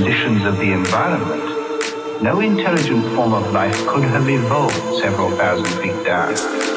conditions of the environment, no intelligent form of life could have evolved several thousand feet down.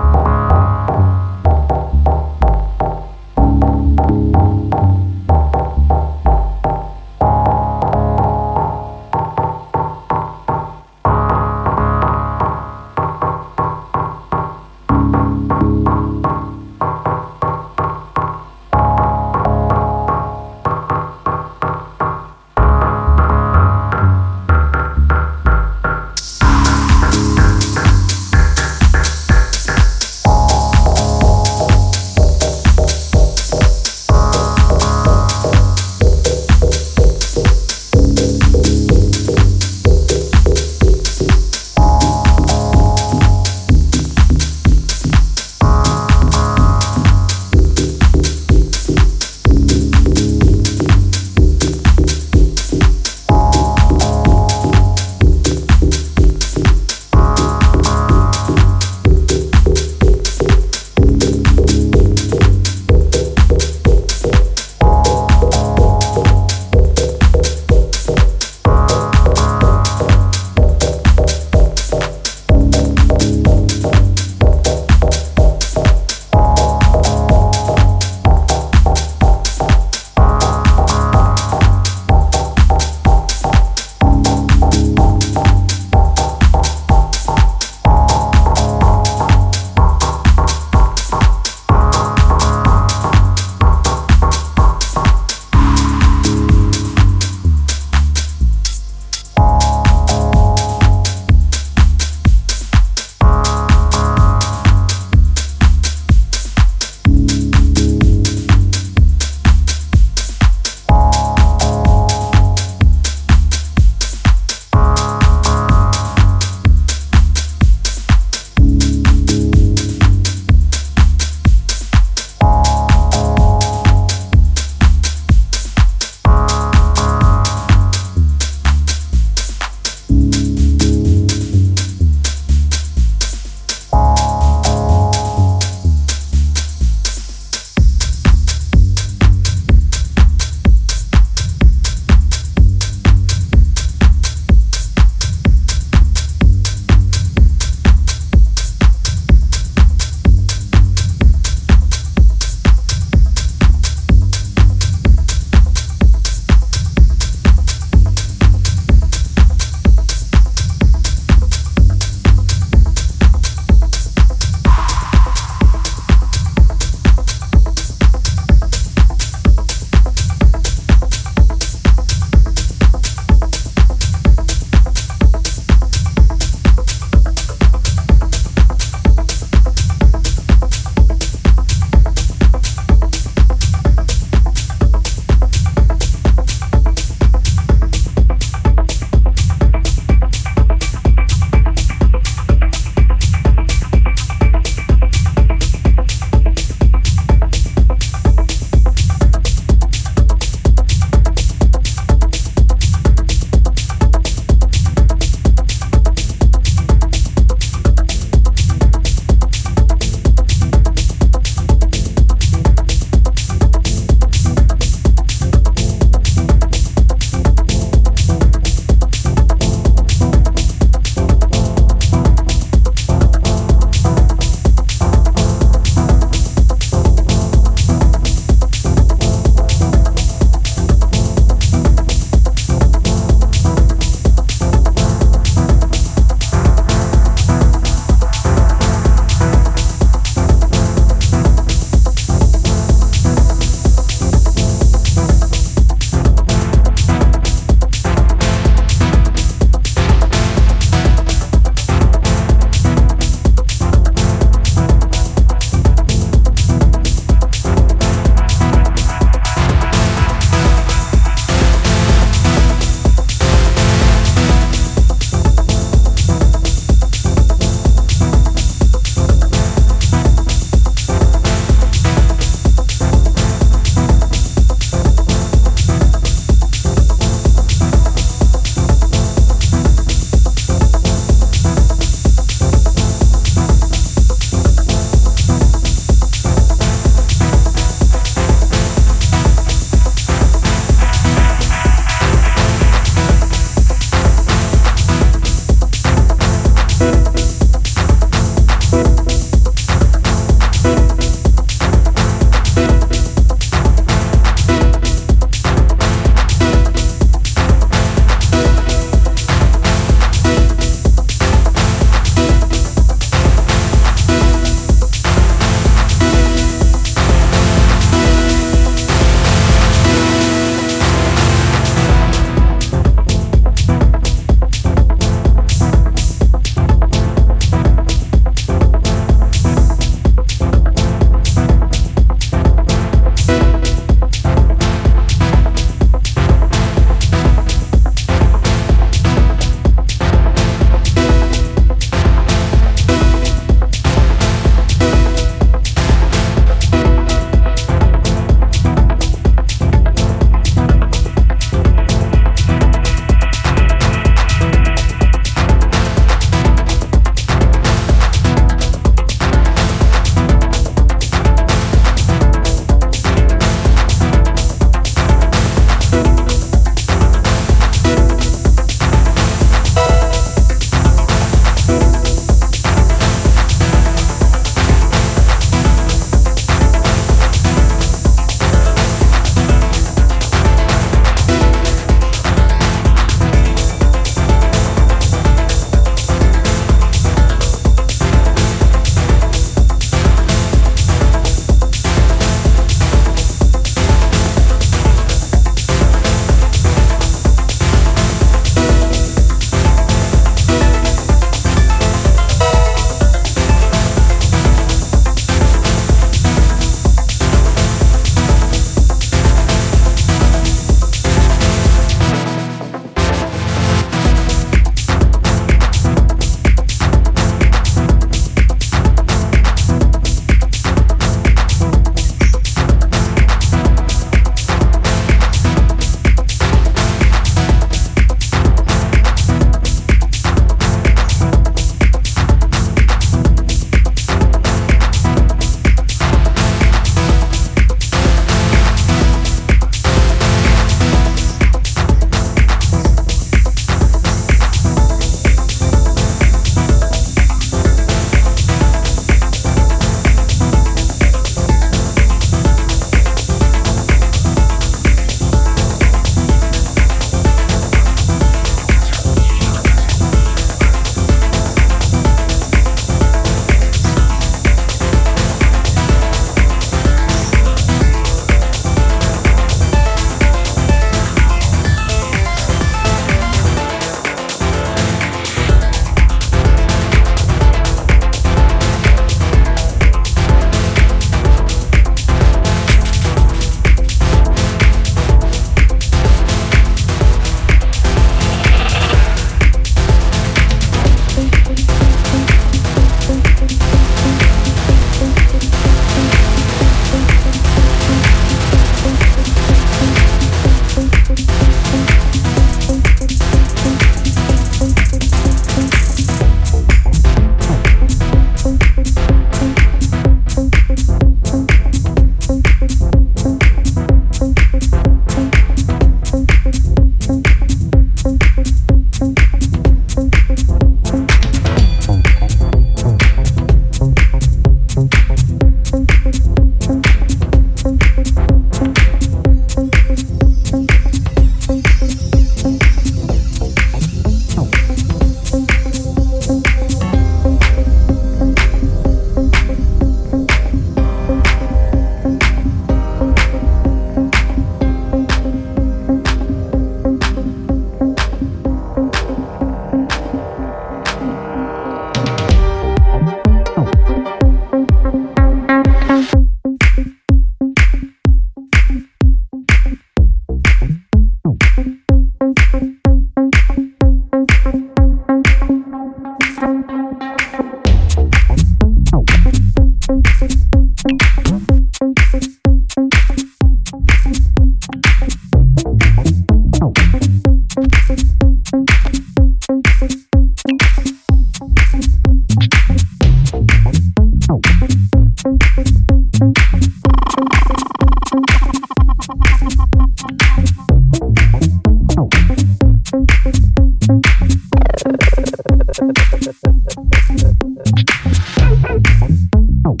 Thank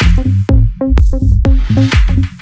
you.